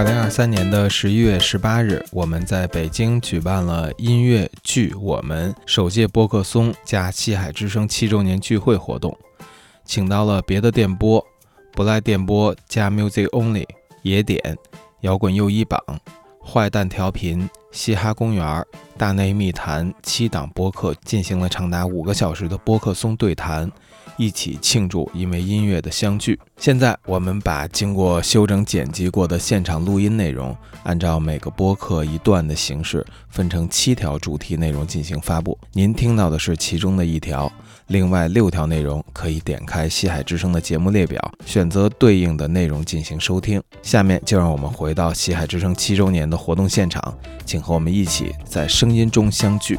二零二三年的十一月十八日，我们在北京举办了音乐剧《我们》首届播客松加西海之声七周年聚会活动，请到了别的电波、不赖电波加 Music Only、野点、摇滚又一榜、坏蛋调频、嘻哈公园、大内密谈七档播客，进行了长达五个小时的播客松对谈。一起庆祝因为音乐的相聚。现在我们把经过修整剪辑过的现场录音内容，按照每个播客一段的形式，分成七条主题内容进行发布。您听到的是其中的一条，另外六条内容可以点开西海之声的节目列表，选择对应的内容进行收听。下面就让我们回到西海之声七周年的活动现场，请和我们一起在声音中相聚。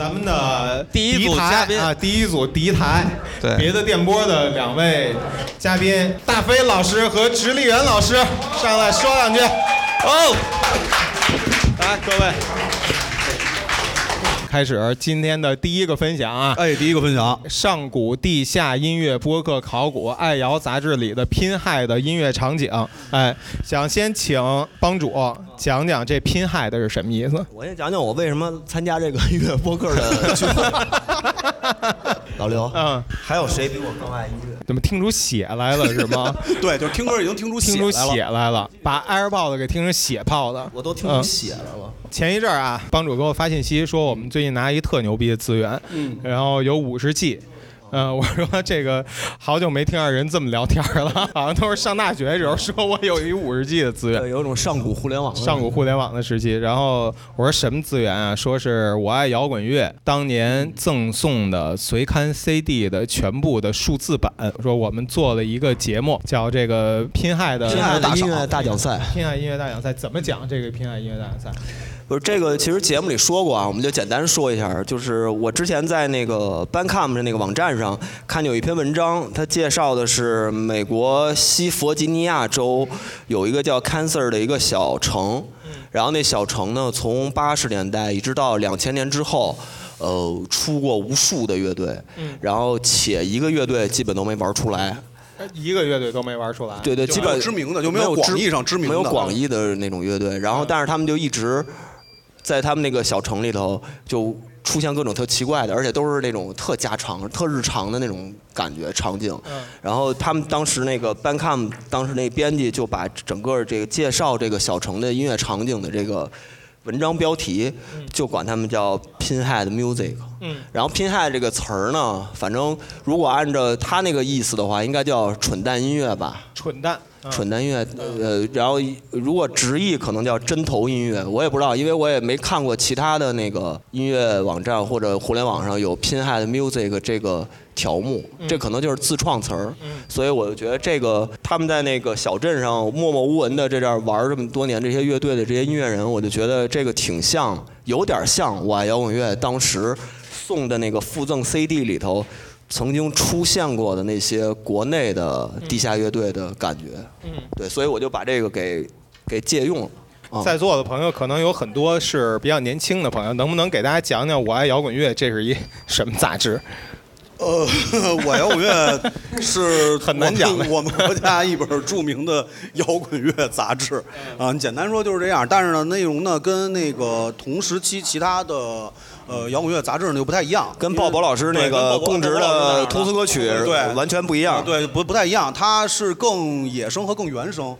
咱们的第一组嘉宾。啊，第一组第一台，对。别的电波的两位嘉宾，大飞老师和直立人老师上来说两句。哦，来各位，开始今天的第一个分享啊。哎，第一个分享，上古地下音乐播客考古爱瑶杂志里的拼害的音乐场景，哎，想先请帮主讲讲这拼害的是什么意思？我先讲讲我为什么参加这个音乐播客的聚会。老刘，嗯，还有谁比我更爱音乐？怎么听出血来了 是吗？对，就是听歌已经听出听出来了血来了，把 AirPods 给听成血泡的。我都听出血来了。前一阵儿啊，帮主给我发信息说我们最近拿一特牛逼的资源，嗯然后有五十 G。嗯，我说这个好久没听到人这么聊天了，好像都是上大学的时候说我有一五十 G 的资源。有一种上古互联网上古互联网的时期，然后我说什么资源啊？说是我爱摇滚乐当年赠送的随刊 CD 的全部的数字版。说我们做了一个节目，叫这个拼害的拼音乐大奖赛。拼害音乐大奖赛，怎么讲这个拼害音乐大奖赛？不是这个，其实节目里说过啊，我们就简单说一下。就是我之前在那个 Bandcamp 的那个网站上看见有一篇文章，它介绍的是美国西弗吉尼亚州有一个叫 Cancer 的一个小城，然后那小城呢，从八十年代一直到两千年之后。呃，出过无数的乐队，然后且一个乐队基本都没玩出来，一个乐队都没玩出来。对对，基本知名的就没有广义上知名的没有广义的那种乐队。然后，但是他们就一直在他们那个小城里头就出现各种特奇怪的，而且都是那种特家常、特日常的那种感觉场景。嗯然后他们当时那个 Bandcamp 当时那编辑就把整个这个介绍这个小城的音乐场景的这个文章标题，就管他们叫 Pinhead Music。嗯然后 Pinhead 这个词儿呢，反正如果按照他那个意思的话，应该叫蠢蛋音乐吧。蠢蛋，嗯蠢蛋音乐，呃，然后如果直译可能叫针头音乐，我也不知道，因为我也没看过其他的那个音乐网站或者互联网上有 Pinhead Music 这个条目，这可能就是自创词儿，所以我就觉得这个他们在那个小镇上默默无闻的这样玩儿这么多年，这些乐队的这些音乐人，我就觉得这个挺像，有点像我爱摇滚乐当时送的那个附赠 CD 里头。曾经出现过的那些国内的地下乐队的感觉，嗯，对，所以我就把这个给给借用了。啊在座的朋友可能有很多是比较年轻的朋友，能不能给大家讲讲《我爱摇滚乐》这是一什么杂志？呃，我摇滚乐是很难讲。的我们我们国家一本著名的摇滚乐杂志。啊，简单说就是这样。但是呢，内容呢跟那个同时期其他的呃摇滚乐杂志呢又不太一样，跟鲍勃老师那个供职的通俗歌曲对完全不一样。对，不不太一样，它是更野生和更原生。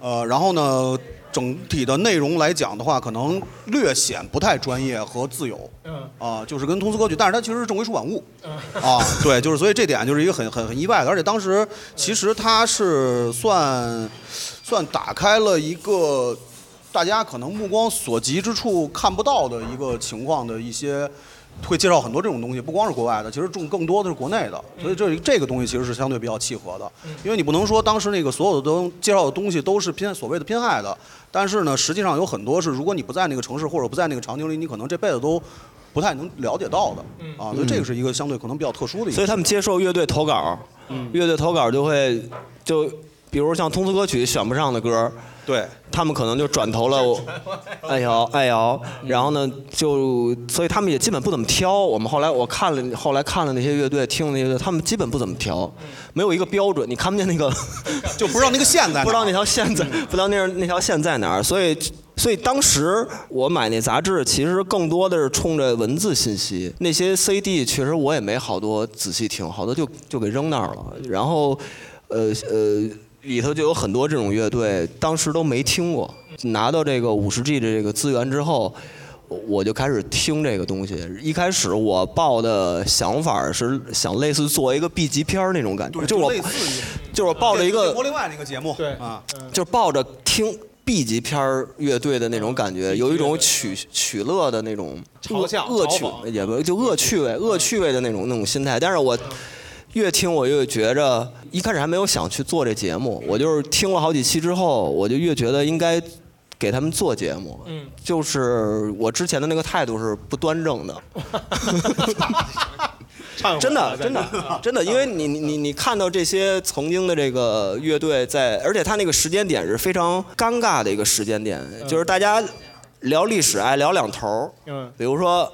呃，然后呢，整体的内容来讲的话，可能略显不太专业和自由。嗯啊、就是跟通俗歌曲，但是它其实是正规出版物。啊，对，就是所以这点就是一个很很很意外的，而且当时其实它是算算打开了一个大家可能目光所及之处看不到的一个情况的一些。会介绍很多这种东西，不光是国外的，其实更更多的是国内的，所以这这个东西其实是相对比较契合的，因为你不能说当时那个所有的都介绍的东西都是偏所谓的偏爱的，但是呢，实际上有很多是如果你不在那个城市或者不在那个场景里，你可能这辈子都不太能了解到的，啊，所以这个是一个相对可能比较特殊的一个。所以他们接受乐队投稿，乐队投稿就会就比如像通俗歌曲选不上的歌，对，他们可能就转投了爱瑶爱瑶，然后呢，就所以他们也基本不怎么挑。我们后来我看了，后来看了那些乐队，听了那些乐队，他们基本不怎么挑，没有一个标准，你看不见那个，就不知道那个线在 哪儿，不知道那条线在，不知道那那条线在哪儿，所以。所以当时我买那杂志，其实更多的是冲着文字信息。那些 CD 确实我也没好多仔细听，好多就就给扔那儿了。然后，呃呃，里头就有很多这种乐队，当时都没听过。拿到这个五十 G 的这个资源之后，我就开始听这个东西。一开始我抱的想法是想类似做一个 B 级片那种感觉，就我就是我抱着一个国内外那个节目，对啊，就抱着听。B 级片儿乐队的那种感觉，有一种取取乐的那种嘲笑、恶趣，也不就恶趣味、恶趣味的那种那种心态。但是我越听我越觉着，一开始还没有想去做这节目，我就是听了好几期之后，我就越觉得应该给他们做节目。嗯，就是我之前的那个态度是不端正的。真的，真的，真的，因为你你你看到这些曾经的这个乐队在，而且他那个时间点是非常尴尬的一个时间点，就是大家聊历史爱聊两头嗯，比如说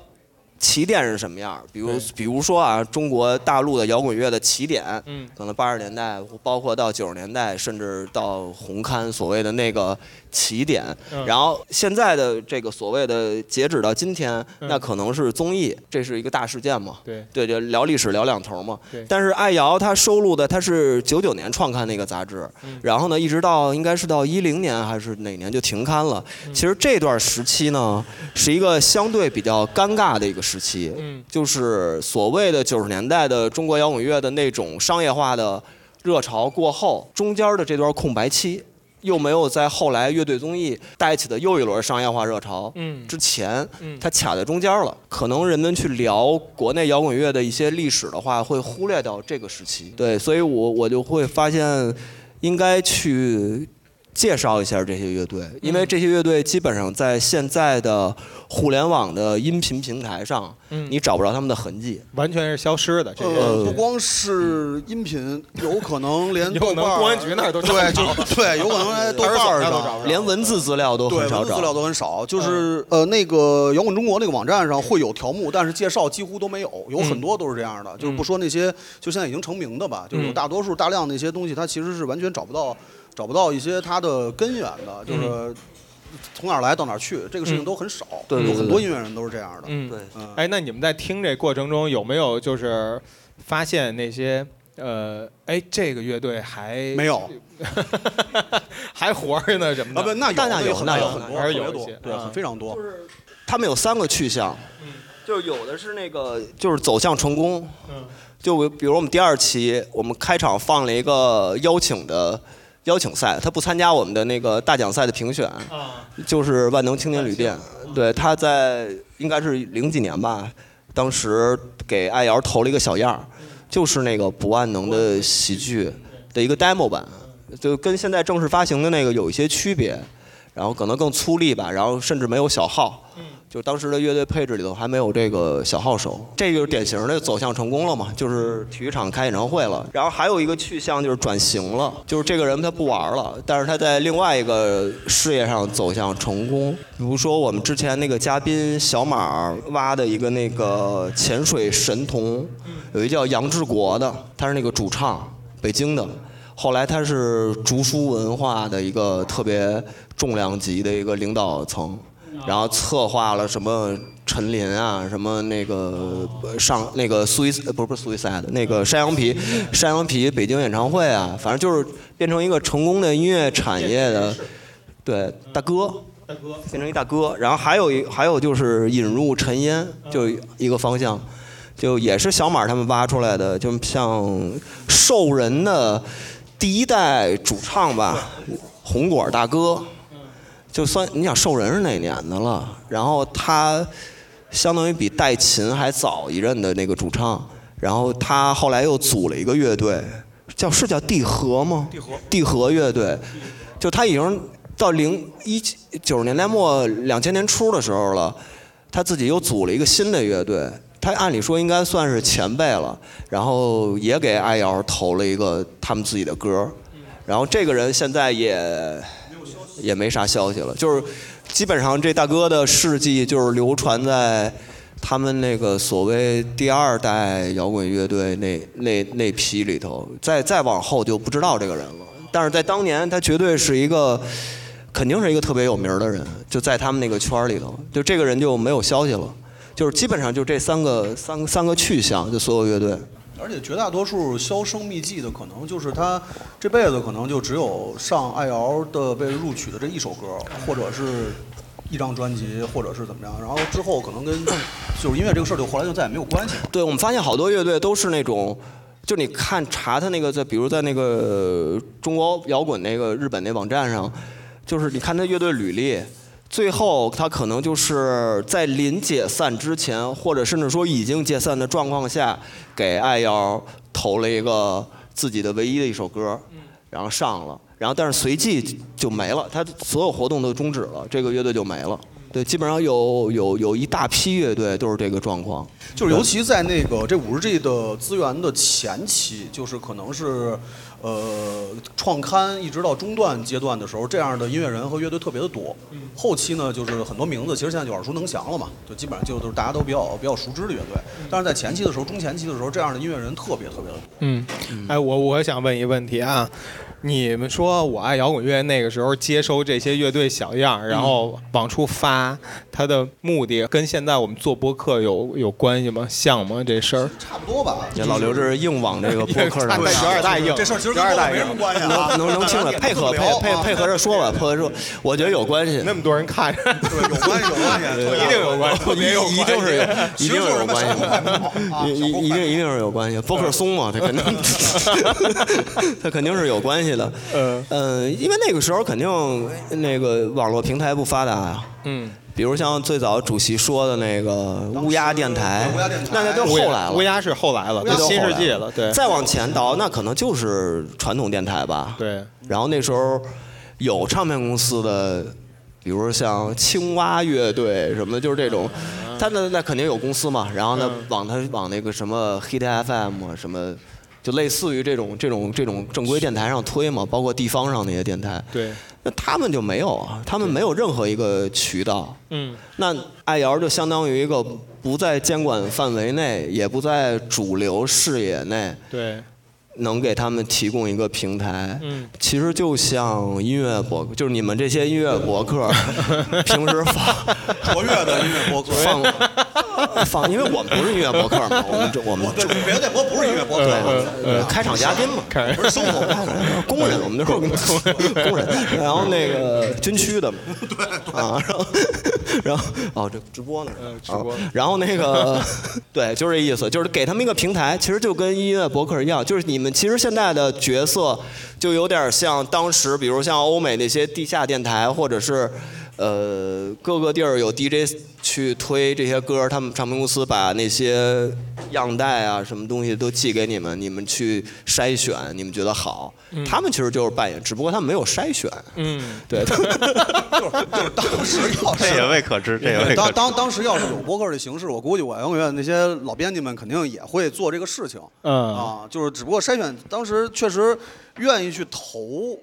起点是什么样，比如比如说啊，中国大陆的摇滚乐的起点，嗯，可能八十年代，包括到九十年代，甚至到红刊所谓的那个。起点，然后现在的这个所谓的截止到今天，那可能是综艺，这是一个大事件嘛？对，对，就聊历史聊两头嘛。对。但是爱瑶他收录的他是九九年创刊那个杂志，然后呢，一直到应该是到一零年还是哪年就停刊了。其实这段时期呢，是一个相对比较尴尬的一个时期。嗯。就是所谓的九十年代的中国摇滚乐的那种商业化的热潮过后，中间的这段空白期。又没有在后来乐队综艺带起的又一轮商业化热潮之前，它卡在中间了。可能人们去聊国内摇滚乐的一些历史的话，会忽略掉这个时期。对，所以我我就会发现，应该去。介绍一下这些乐队，因为这些乐队基本上在现在的互联网的音频平台上，你找不着他们的痕迹，完全是消失的。呃，不光是音频，有可能连 豆瓣、公安局那儿都对，就对，有可能连豆瓣上连文字资料都很少找，资料都很少。就是呃，那个摇滚中国那个网站上会有条目，但是介绍几乎都没有，有很多都是这样的。就是不说那些就现在已经成名的吧，就是大多数大量那些东西，它其实是完全找不到。找不到一些它的根源的，就是从哪儿来到哪儿去，这个事情都很少。对，有很多音乐人都是这样的。嗯，对。哎，那你们在听这过程中有没有就是发现那些呃，哎，这个乐队还没有，还活着呢？什么的？啊，不，那那有，那有很多，还是有一些，对，非常多。就是他们有三个去向，就是有的是那个就是走向成功。嗯。就比如我们第二期，我们开场放了一个邀请的。邀请赛，他不参加我们的那个大奖赛的评选，就是万能青年旅店。对，他在应该是零几年吧，当时给爱瑶投了一个小样儿就是那个不万能的喜剧的一个 demo 版，就跟现在正式发行的那个有一些区别，然后可能更粗粝吧，然后甚至没有小号。就当时的乐队配置里头还没有这个小号手，这就是典型的走向成功了嘛，就是体育场开演唱会了。然后还有一个去向就是转型了，就是这个人他不玩了，但是他在另外一个事业上走向成功。比如说我们之前那个嘉宾小马挖的一个那个潜水神童，有一叫杨志国的，他是那个主唱，北京的，后来他是竹书文化的一个特别重量级的一个领导层。然后策划了什么陈琳啊，什么那个上那个苏伊不是不是苏伊塞的那个山羊皮山羊皮北京演唱会啊，反正就是变成一个成功的音乐产业的对大哥，大哥变成一大哥。然后还有一还有就是引入陈烟，就一个方向，就也是小马他们挖出来的，就像兽人的第一代主唱吧，红果大哥。就算你想兽人是哪年的了，然后他相当于比戴琴还早一任的那个主唱，然后他后来又组了一个乐队，叫是叫地核吗？地核。地核乐队，就他已经到零一九十年代末两千年初的时候了，他自己又组了一个新的乐队，他按理说应该算是前辈了，然后也给爱瑶投了一个他们自己的歌，然后这个人现在也。也没啥消息了。就是基本上这大哥的事迹就是流传在他们那个所谓第二代摇滚乐队那那那批里头，再再往后就不知道这个人了。但是在当年，他绝对是一个，肯定是一个特别有名的人，就在他们那个圈里头，就这个人就没有消息了，就是基本上就这三个三三个去向，就所有乐队。而且绝大多数销声匿迹的，可能就是他这辈子可能就只有上爱瑶的被录取的这一首歌，或者是一张专辑，或者是怎么样。然后之后可能跟就是音乐这个事儿，就后来就再也没有关系了。对，我们发现好多乐队都是那种，就你看查他那个在，比如在那个中国摇滚那个日本那网站上，就是你看他乐队履历，最后他可能就是在临解散之前，或者甚至说已经解散的状况下，给爱瑶投了一个自己的唯一的一首歌，然后上了，然后但是随即就没了，他所有活动都终止了，这个乐队就没了。对，基本上有有有一大批乐队都是这个状况。就是尤其在那个这五十 G 的资源的前期，就是可能是呃创刊一直到中段阶段的时候，这样的音乐人和乐队特别的多。后期呢，就是很多名字其实现在就耳熟能详了嘛，就基本上就都是大家都比较比较熟知的乐队。但是在前期的时候，中前期的时候，这样的音乐人特别特别的多。嗯，哎，我我想问一个问题啊，你们说我爱摇滚乐那个时候接收这些乐队小样儿，然后往出发，它的目的跟现在我们做播客有有关系吗？像吗？这事儿？差不多吧。这老刘这是硬往这个播客 上有点大硬，这事儿其实跟我没什么。关系啊。能能听着，配合配配配合着说吧，配合着说，我觉得有关系，那么多人看着，对，有关系，有关系，一定有关系，特别有关系一定是有，一定是有关系一一定一定是有关系。播客松嘛，他肯定，他肯定是有关系的。嗯嗯，因为那个时候肯定那个网络平台不发达呀。嗯，比如像最早主席说的那个乌鸦电台，乌鸦电台那那都后来了。乌鸦是后来了，那都新后来世纪了，对再往前倒，那可能就是传统电台吧。对，然后那时候有唱片公司的，比如像青蛙乐队什么的，就是这种，他那那肯定有公司嘛。然后呢，嗯往他往那个什么 Hit FM 啊什么，就类似于这种这种这种正规电台上推嘛，包括地方上那些电台。对，那他们就没有啊，他们没有任何一个渠道。嗯那爱瑶就相当于一个不在监管范围内，也不在主流视野内，对，能给他们提供一个平台。嗯其实就像音乐博，就是你们这些音乐博客，平时放活跃的音乐博客。放 放，因为我们不是音乐博客嘛，我们这我们对，别的电波不是音乐博客开场嘉宾嘛，看不是生活。工人，我们那时候工人，然后那个军区的嘛，对啊，然后然后哦，这直播呢，嗯直播啊然后那个对，就是这意思，就是给他们一个平台，其实就跟音乐博客一样，就是你们其实现在的角色就有点像当时，比如像欧美那些地下电台，或者是。呃，各个地儿有 DJ 去推这些歌，他们唱片公司把那些样带啊、什么东西都寄给你们，你们去筛选，你们觉得好，他们其实就是扮演，只不过他们没有筛选。嗯，对，就 是就是当时要这也。未可知，这也未可知。当当当时要是有播客的形式，我估计我摇滚乐那些老编辑们肯定也会做这个事情。嗯啊，就是只不过筛选当时确实愿意去投，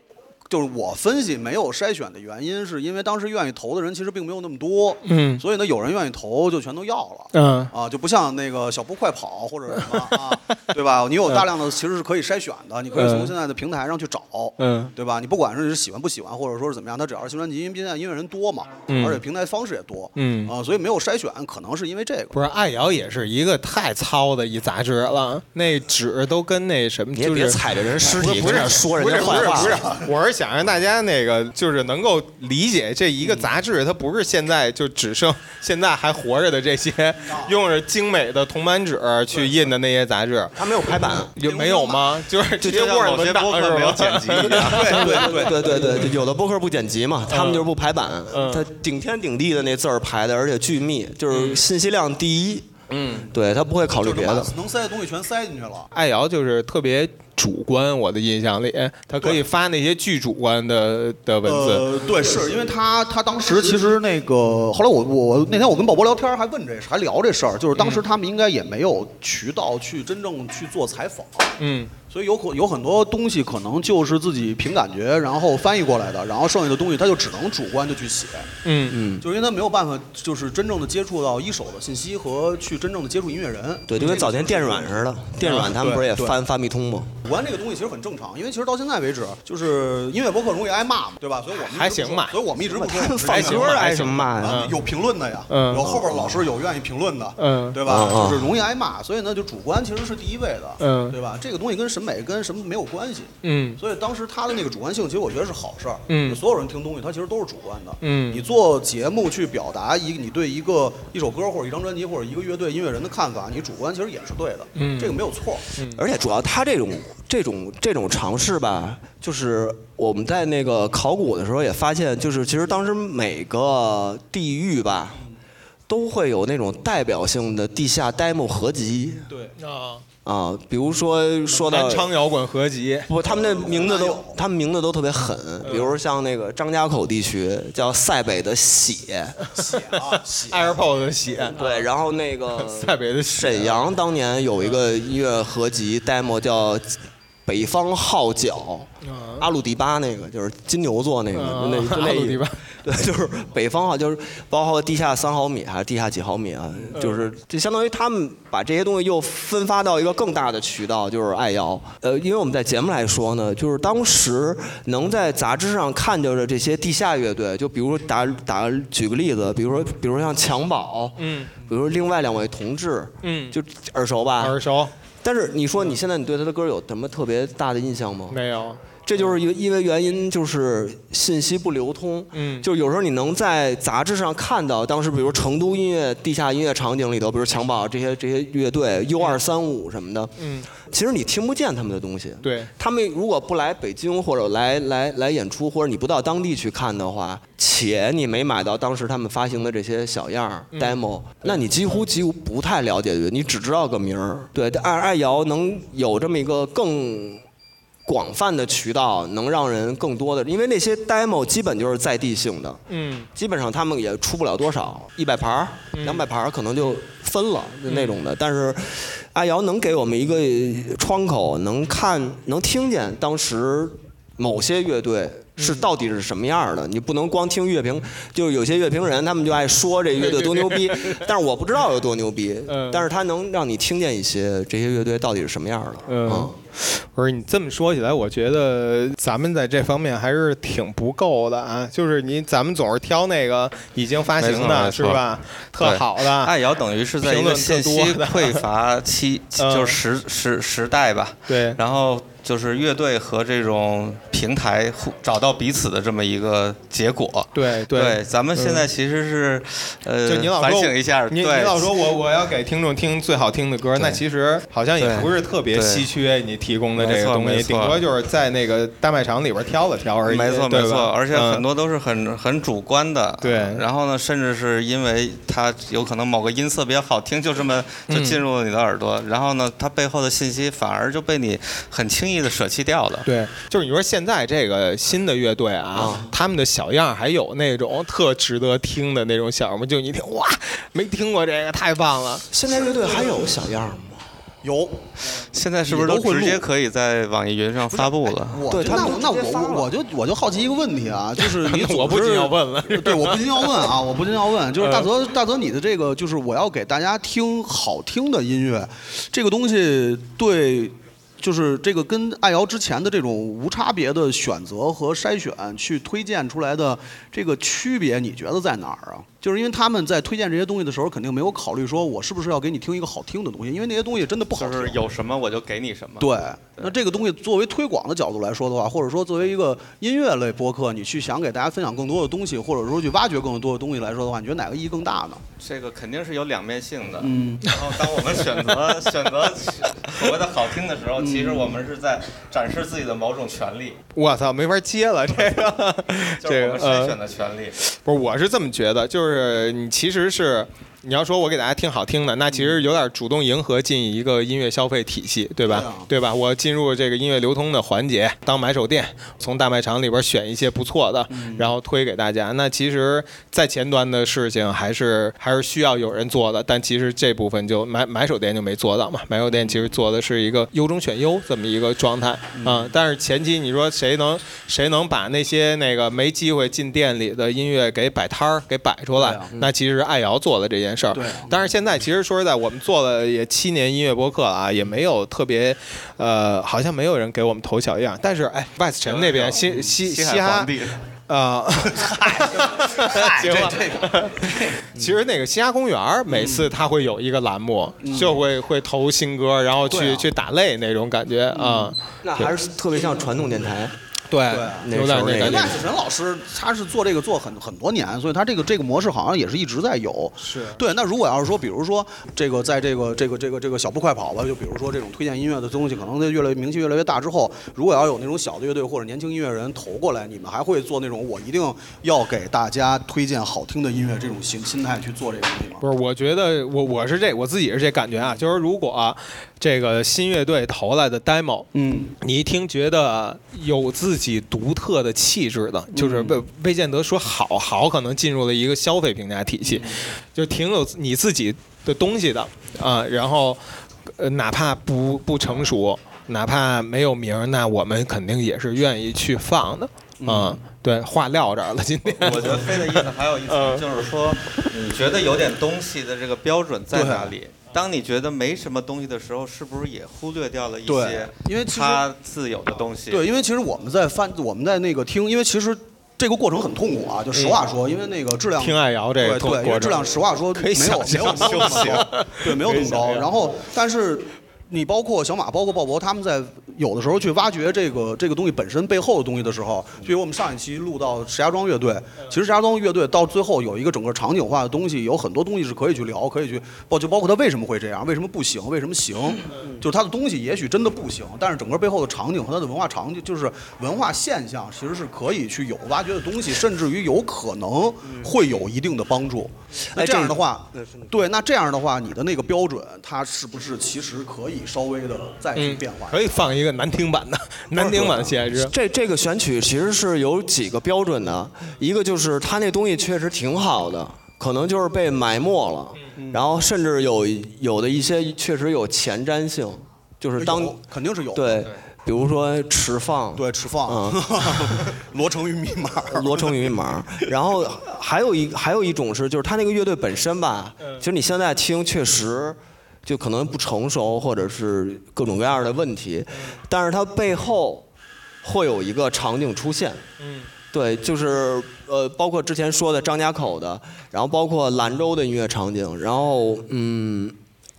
就是我分析没有筛选的原因，是因为当时愿意投的人其实并没有那么多。嗯所以呢，有人愿意投就全都要了。嗯啊，就不像那个小步快跑或者什么啊，对吧？你有大量的其实是可以筛选的，你可以从嗯现在的平台上去找，嗯对吧？你不管是喜欢不喜欢，或者说是怎么样，它只要是新专辑，因为现在音乐人多嘛，嗯而且平台方式也多，嗯啊，所以没有筛选，可能是因为这个。不是，爱瑶也是一个太糙的一杂志了，那纸都跟那什么，就是别踩着人尸体不是跟那说人家坏话。不是，我是想让大家那个就是能够理解这一个杂志，它不是现在就只剩现在还活着的这些 用着精美的铜版纸去印的那些杂志，它没有排版。有没有吗？就是直接就像 Word 某些文档播客没有？剪辑一样。对对对对对对，有的播客不剪辑嘛，他们就是不排版，嗯他顶天顶地的那字儿排的，而且巨密，就是信息量第一。嗯，对他不会考虑别的。能塞的东西全塞进去了。艾瑶就是特别主观，我的印象里，他可以发那些巨主观的的文字。呃，对，是因为他他当时其实那个后来我我那天我跟宝博聊天还问这还聊这事儿，就是当时他们应该也没有渠道去真正去做采访。嗯。所以有可有很多东西可能就是自己凭感觉，然后翻译过来的，然后剩下的东西他就只能主观的去写。嗯嗯，就是因为他没有办法，就是真正的接触到一手的信息和去真正的接触音乐人。对，就跟早年电软似的，电软他们不是也翻翻密通吗？主观这个东西其实很正常，因为其实到现在为止，就是音乐博客容易挨骂嘛，对吧？所以我们还行吧，所以我们一直不说放歌挨什么骂呀？有评论的呀，有后边老师有愿意评论的，嗯，对吧？就是容易挨骂，所以呢，就主观其实是第一位的，嗯，对吧？这个东西跟审美跟什么没有。关系，嗯，所以当时他的那个主观性，其实我觉得是好事儿，嗯，所有人听东西，他其实都是主观的，嗯，你做节目去表达一你对一个一首歌或者一张专辑或者一个乐队音乐人的看法，你主观其实也是对的，嗯，这个没有错，嗯，而且主要他这种这种这种尝试吧，就是我们在那个考古的时候也发现，就是其实当时每个地域吧，都会有那种代表性的地下 demo 合集，对。啊。啊，比如说说到南昌摇滚合集，不，他们那名字都，他们名字都特别狠，比如像那个张家口地区叫塞北的血，血啊，血，AirPods 的血，对，然后那个 塞北的沈阳当年有一个音乐合集 demo 叫北方号角，阿鲁迪巴那个就是金牛座那个，那就那 阿鲁迪巴。对，就是北方哈，就是包括地下三毫米还是地下几毫米啊？就是就相当于他们把这些东西又分发到一个更大的渠道，就是爱瑶。呃，因为我们在节目来说呢，就是当时能在杂志上看到的这些地下乐队，就比如打打举个例子，比如说比如说像襁褓，嗯，比如说另外两位同志，嗯，就耳熟吧？耳熟。但是你说你现在你对他的歌有什么特别大的印象吗？没有。这就是因因为原因，就是信息不流通。嗯，就有时候你能在杂志上看到，当时比如成都音乐地下音乐场景里头，比如襁褓这些这些乐队 U 二三五什么的。嗯，其实你听不见他们的东西。对，他们如果不来北京或者来来来演出，或者你不到当地去看的话，且你没买到当时他们发行的这些小样儿 demo，那你几乎几乎不太了解乐，你只知道个名儿。对，爱爱瑶能有这么一个更。广泛的渠道能让人更多的，因为那些 demo 基本就是在地性的，嗯，基本上他们也出不了多少，一百盘儿、两百盘儿可能就分了那种的。但是，阿瑶能给我们一个窗口，能看、能听见当时某些乐队是到底是什么样的。你不能光听乐评，就有些乐评人他们就爱说这乐队多牛逼，但是我不知道有多牛逼。但是他能让你听见一些这些乐队到底是什么样的。嗯。不是你这么说起来，我觉得咱们在这方面还是挺不够的啊。就是你咱们总是挑那个已经发行的，是吧？特好的。爱瑶等于是在一个信息匮乏期，就是时时时代吧。对。然后就是乐队和这种平台互找到彼此的这么一个结果。对对。咱们现在其实是呃，就你老反省一下。你你老说我我要给听众听最好听的歌，那其实好像也不是特别稀缺。你。提供的这个东西，顶多就是在那个大卖场里边挑了挑而已。没错没错，而且很多都是很很主观的。对。然后呢，甚至是因为它有可能某个音色比较好听，就这么就进入了你的耳朵。然后呢，它背后的信息反而就被你很轻易的舍弃掉了。对，就是你说现在这个新的乐队啊，他们的小样还有那种特值得听的那种小样吗？就你听哇，没听过这个，太棒了。现在乐队还有小样吗？有，现在是不是都直接可以在网易云上发布了？对，那那我我就我就好奇一个问题啊，就是 你我不禁要问了，对，我不禁要问啊，我不禁要问，就是大泽大泽，你的这个就是我要给大家听好听的音乐，这个东西对。就是这个跟爱瑶之前的这种无差别的选择和筛选去推荐出来的这个区别，你觉得在哪儿啊？就是因为他们在推荐这些东西的时候，肯定没有考虑说我是不是要给你听一个好听的东西，因为那些东西真的不好听。就是有什么我就给你什么。对，那这个东西作为推广的角度来说的话，或者说作为一个音乐类播客，你去想给大家分享更多的东西，或者说去挖掘更多的东西来说的话，你觉得哪个意义更大呢？这个肯定是有两面性的。嗯。然后当我们选择 选择所谓的好听的时候，其实我们是在展示自己的某种权利。我操，没法接了，这个这个筛选的权利。不是，我是这么觉得，就是你其实是。你要说我给大家听好听的，那其实有点主动迎合进一个音乐消费体系，对吧？对吧？我进入这个音乐流通的环节，当买手店，从大卖场里边选一些不错的，然后推给大家。那其实，在前端的事情还是还是需要有人做的，但其实这部分就买买手店就没做到嘛。买手店其实做的是一个优中选优这么一个状态啊、但是前期你说谁能谁能把那些那个没机会进店里的音乐给摆摊儿给摆出来，那其实爱瑶做的这件事儿。但是现在其实说实在，我们做了也七年音乐播客了啊，也没有特别，呃，好像没有人给我们投小样。但是哎，West 城那边西西西嘻哈海皇帝，啊，行了。其实那个西哈公园每次他会有一个栏目，就会会投新歌，然后去、去打擂那种感觉啊。那还是特别像传统电台。对那有点那感觉赖。子晨老师他是做这个做很很多年，所以他这个这个模式好像也是一直在有。是对，那如果要是说，比如说这个在这个这个这个这个小步快跑吧，就比如说这种推荐音乐的东西，可能越来越名气越来越大之后，如果要有那种小的乐队或者年轻音乐人投过来，你们还会做那种我一定要给大家推荐好听的音乐这种心心态去做这个东西吗？不是，我觉得我我是这我自己是这感觉啊，就是如果、这个新乐队投来的 demo，嗯，你一听觉得有自己独特的气质的，就是未未见得说好好，可能进入了一个消费评价体系，就挺有你自己的东西的啊、然后呃，哪怕不不成熟，哪怕没有名儿，那我们肯定也是愿意去放的嗯、对，话撂这儿了，今天我觉得飞的意思还有一 层，就是说，你觉得有点东西的这个标准在哪里？当你觉得没什么东西的时候，是不是也忽略掉了一对些因为其实它自有的东西？对，因为其实我们在翻我们在那个听，因为其实。这个过程很痛苦啊，就实话说，因为那个质量听爱瑶这个对对，因过程为质量实话说可以没有想没有象那么高，对，没有那么高。可以想象然后，但是你包括小马，包括鲍勃，他们在有的时候去挖掘这个这个东西本身背后的东西的时候，就比如我们上一期录到石家庄乐队，其实石家庄乐队到最后有一个整个场景化的东西，有很多东西是可以去聊，可以去包就包括它为什么会这样，为什么不行，为什么行，就是它的东西也许真的不行，但是整个背后的场景和它的文化场景，就是文化现象，其实是可以去有挖掘的东西，甚至于有可能会有一定的帮助。那哎这样的话，对，那这样的话，你的那个标准，它是不是其实可以稍微的再去嗯变化？可以放一个难听版的，难听版的谢爱之。这这个选曲其实是有几个标准的，一个就是它那东西确实挺好的，可能就是被埋没了，然后甚至有有的一些确实有前瞻性，就是当肯定是有的。对，比如说持放，对池放，嗯，罗成语密码，罗成语密码。然后还有一还有一种是，就是他那个乐队本身吧，其实你现在听确实就可能不成熟，或者是各种各样的问题，但是它背后会有一个场景出现。嗯，对，就是呃，包括之前说的张家口的，然后包括兰州的音乐场景，然后嗯。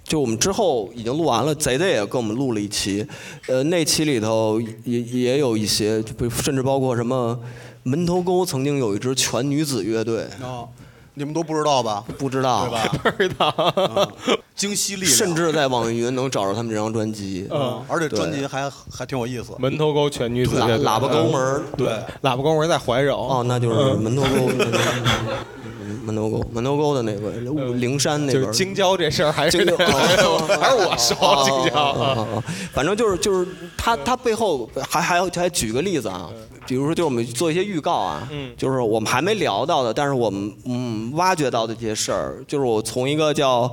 就我们之后已经录完了，贼贼也跟我们录了一期，呃，那期里头也也有一些，甚至包括什么门头沟曾经有一支全女子乐队，啊，你们都不知道吧？不知道，对吧？不知道。京西力，甚至在网易云能找着他们这张专辑，嗯，而且专辑还还挺有意思。门头沟全女子喇叭沟门儿对，喇叭沟门在怀柔。哦，那就是门头沟，门头沟，门头沟的那个灵山那边儿。就是京郊这事儿还是京郊哦 还是我说京郊！反正就是就是他他背后还还要还举个例子啊，比如说就是我们做一些预告啊，嗯。就是我们还没聊到的，但是我们嗯挖掘到的这些事儿，就是我从一个叫。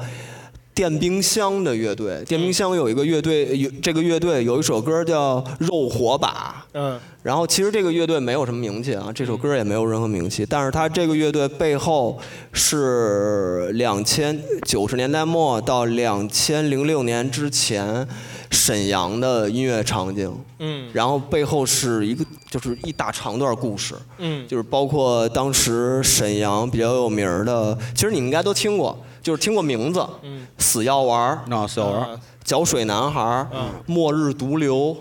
电冰箱的乐队，电冰箱有一个乐队，有这个乐队有一首歌叫《肉火把》，嗯。然后其实这个乐队没有什么名气啊，这首歌也没有任何名气，但是它这个乐队背后是两千九十年代末到两千零六年之前沈阳的音乐场景，嗯。然后背后是一个就是一大长段故事，嗯。就是包括当时沈阳比较有名的，其实你们应该都听过，就是听过名字，嗯。死药丸儿、那小玩啊。脚水男孩儿、嗯末日毒瘤。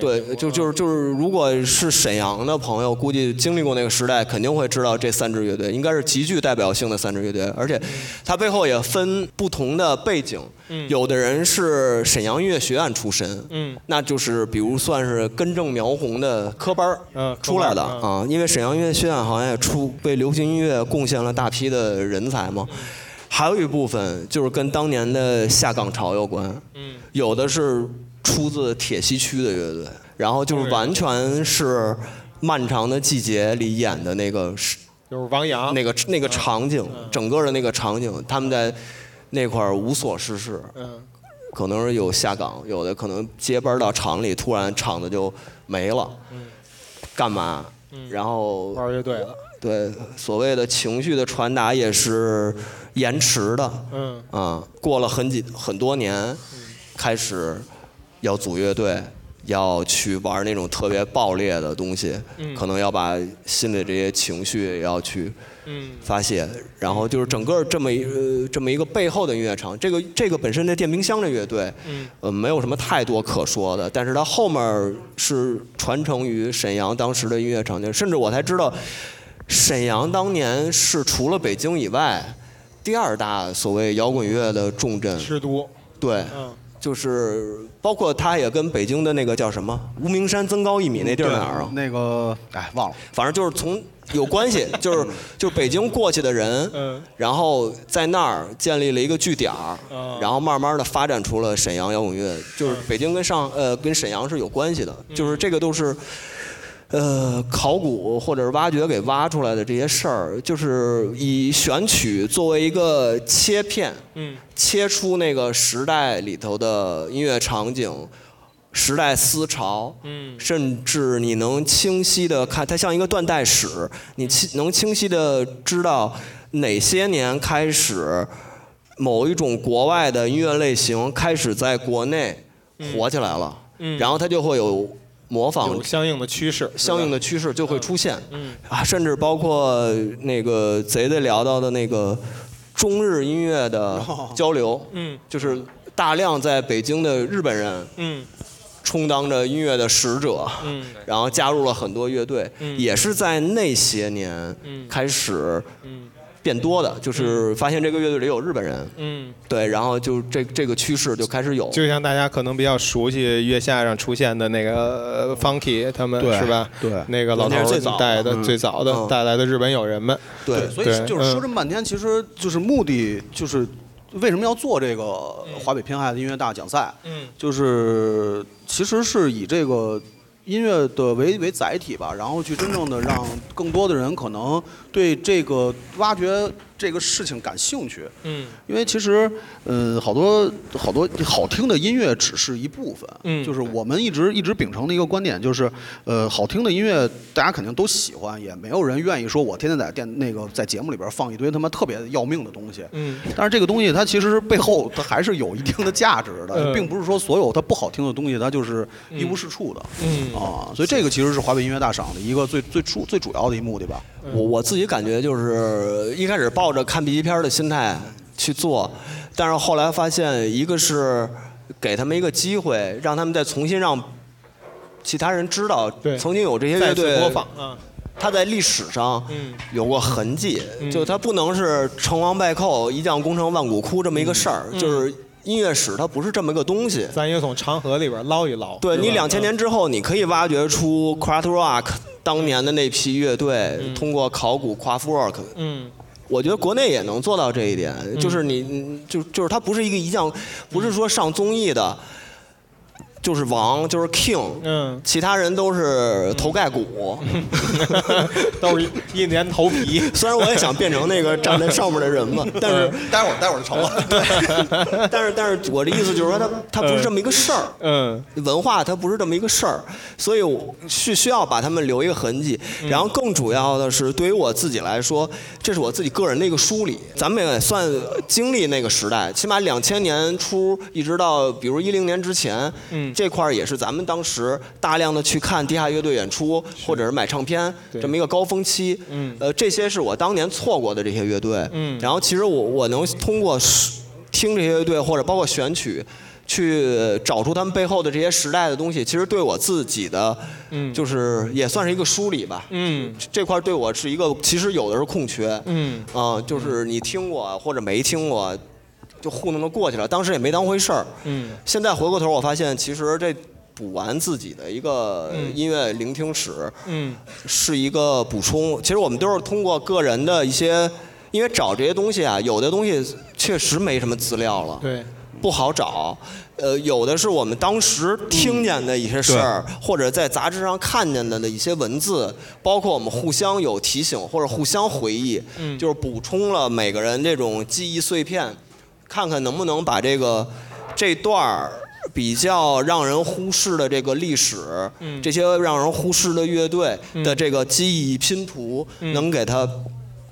对，就就是就是，如果是沈阳的朋友，估计经历过那个时代，肯定会知道这三支乐队应该是极具代表性的三支乐队，而且它背后也分不同的背景，嗯。有的人是沈阳音乐学院出身，嗯。那就是比如算是根正苗红的科班儿嗯出来的啊，因为沈阳音乐学院好像也出为流行音乐贡献了大批的人才嘛。还有一部分就是跟当年的下岗潮有关。嗯，有的是出自铁西区的乐队，然后就是完全是《漫长的季节》里演的那个是就是王阳。那个那个场景，整个的那个场景，他们在那块儿无所事事，嗯。可能是有下岗，有的可能接班到厂里，突然厂子就没了，干嘛？然后玩乐队了，对所谓的情绪的传达也是延迟的，嗯。啊，过了很几很多年，开始要组乐队，要去玩那种特别爆裂的东西，嗯。可能要把心里这些情绪也要去嗯。发泄，然后就是整个这么一呃这么一个背后的音乐场，这个这个本身的电冰箱的乐队，嗯。呃没有什么太多可说的，但是它后面是传承于沈阳当时的音乐场景，甚至我才知道，沈阳当年是除了北京以外第二大所谓摇滚乐的重镇，师都，对。嗯就是包括它也跟北京的那个叫什么无名山增高一米那地儿哪儿啊？那个哎忘了，反正就是从有关系，就是就是北京过去的人，嗯然后在那儿建立了一个据点儿，哦然后慢慢的发展出了沈阳摇滚乐，就是北京跟上呃跟沈阳是有关系的，就是这个都是。呃，考古或者是挖掘给挖出来的这些事儿，就是以选取作为一个切片，嗯切出那个时代里头的音乐场景、时代思潮，嗯甚至你能清晰的看，它像一个断代史，你清能清晰的知道哪些年开始，某一种国外的音乐类型开始在国内火起来了，嗯然后它就会有模仿有相应的趋势，相应的趋势就会出现。嗯。啊，甚至包括那个贼贼聊到的那个中日音乐的交流，嗯。就是大量在北京的日本人嗯。充当着音乐的使者，嗯。然后加入了很多乐队，嗯。也是在那些年嗯。开始嗯变多的，就是发现这个乐队里有日本人，嗯，对，然后就这这个趋势就开始有。就像大家可能比较熟悉月下上出现的那个呃 Funky 他们是吧？对。那个老头儿最早带的嗯。最早的嗯。带来的日本友人们，对，所以就是说嗯。这么半天，其实就是目的就是为什么要做这个华北偏爱的音乐大奖赛？嗯。就是其实是以这个音乐的为为载体吧，然后去真正的让更多的人可能对这个挖掘这个事情感兴趣。嗯。因为其实，嗯，好多好多好听的音乐只是一部分，嗯。就是我们一直一直秉承的一个观点，就是，呃，好听的音乐大家肯定都喜欢，也没有人愿意说我天天在电那个在节目里边放一堆他妈特别要命的东西，嗯。但是这个东西它其实背后它还是有一定的价值的，嗯。并不是说所有它不好听的东西它就是一无是处的，嗯。啊，所以这个其实是华北音乐大赏的一个最最主最主要的一目的吧。我我自己感觉就是一开始抱着看 B 级片的心态去做，但是后来发现，一个是给他们一个机会，让他们再重新让其他人知道对，曾经有这些乐队播放啊，它在历史上嗯有过痕迹，嗯。就他不能是成王败寇、一将功成万骨枯这么一个事儿，嗯。就是音乐史它不是这么一个东西。咱也从长河里边捞一捞。对你两千年之后，你可以挖掘出 Craft Rock 当年的那批乐队，通过考古 Craft Rock，嗯。我觉得国内也能做到这一点，就是你你就就是它不是一个一项，不是说上综艺的，就是王就是 king，嗯，其他人都是头盖骨。都是一一年头皮。虽然我也想变成那个站在上面的人嘛，但是待会儿待会儿就成了。但是但是我的意思就是说，它它不是这么一个事儿。嗯文化它不是这么一个事儿，所以我是需要把他们留一个痕迹。然后更主要的是，对于我自己来说，这是我自己个人的一个梳理。咱们也算经历那个时代，起码两千年初一直到比如一零年之前，嗯这块儿也是咱们当时大量的去看地下乐队演出，或者是买唱片这么一个高峰期。嗯呃，这些是我当年错过的这些乐队。嗯然后其实我我能通过听这些乐队或者包括选曲。去找出他们背后的这些时代的东西，其实对我自己的，嗯就是也算是一个梳理吧。嗯这块对我是一个，其实有的是空缺，嗯啊、就是你听过或者没听过，就糊弄的过去了，当时也没当回事儿。嗯现在回过头，我发现其实这补完自己的一个嗯音乐聆听史，嗯是一个补充。其实我们都是通过个人的一些因为找这些东西啊，有的东西确实没什么资料了，对，不好找。呃，有的是我们当时听见的一些事儿，或者在杂志上看见的的一些文字，包括我们互相有提醒或者互相回忆，嗯就是补充了每个人这种记忆碎片，看看能不能把这个这段儿比较让人忽视的这个历史，嗯。这些让人忽视的乐队的这个记忆拼图，嗯。能给它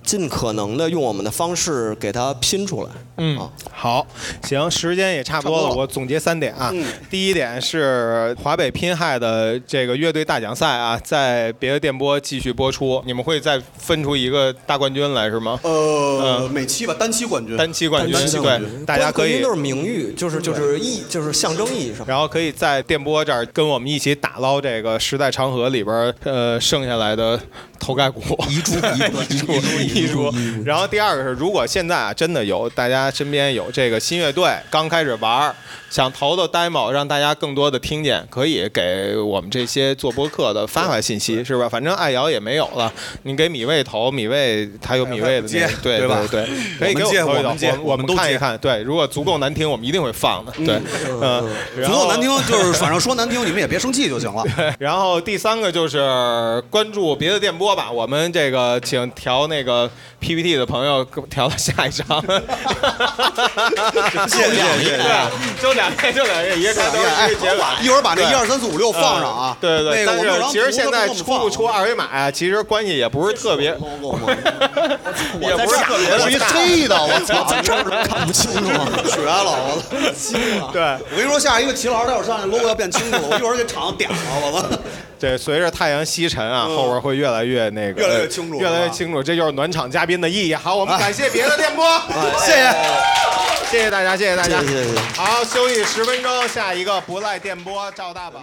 尽可能的用我们的方式给它拼出来。嗯啊，好，行，时间也差不多了，我总结三点啊。嗯第一点是华北拼害的这个乐队大奖赛啊，在别的电波继续播出，你们会再分出一个大冠军来是吗？呃，嗯每期吧，单期冠军，单期冠军，对大家可以都是名誉，就是就是意，就是象征意义上。然后可以在电波这儿跟我们一起打捞这个时代长河里边儿呃剩下来的头盖骨 遗珠遗珠 遗珠。然后第二个是，如果现在啊真的有大家身边有这个新乐队刚开始玩儿，想投投 demo，让大家更多的听见，可以给我们这些做播客的发发信息，是吧？反正爱瑶也没有了，你给米未投，米未他有米未的那接个，对对吧对，可以给我们接投一投，我们接我们都接看一看。对，如果足够难听，我们一定会放的。对，嗯，足够难听，就是反正说难听，你们也别生气就行了。然后第三个就是关注别的电波吧，我们这个请调那个 PPT 的朋友调到下一张。谢谢谢谢。就两页，就两页，一个开头，哎一个结尾。一会儿把那对一二三四五六放上啊。对对对，但是其实现在出不出二维码呀，其实关系也不是特别，也不是特别我是一。黑的，我操，这儿看不清楚，绝了！我操。对我跟你说，下一个齐老师待会儿上去 logo 要变清楚了，我一会儿给场子点了，我操。对，随着太阳西沉啊，后边会越来越那个，越来越清楚越来越啊清楚。这就是暖场嘉宾的意义。好，我们感谢别的电波，谢谢。谢谢大家，谢谢大家。谢谢。好，休息十分钟，下一个不赖电波赵大宝。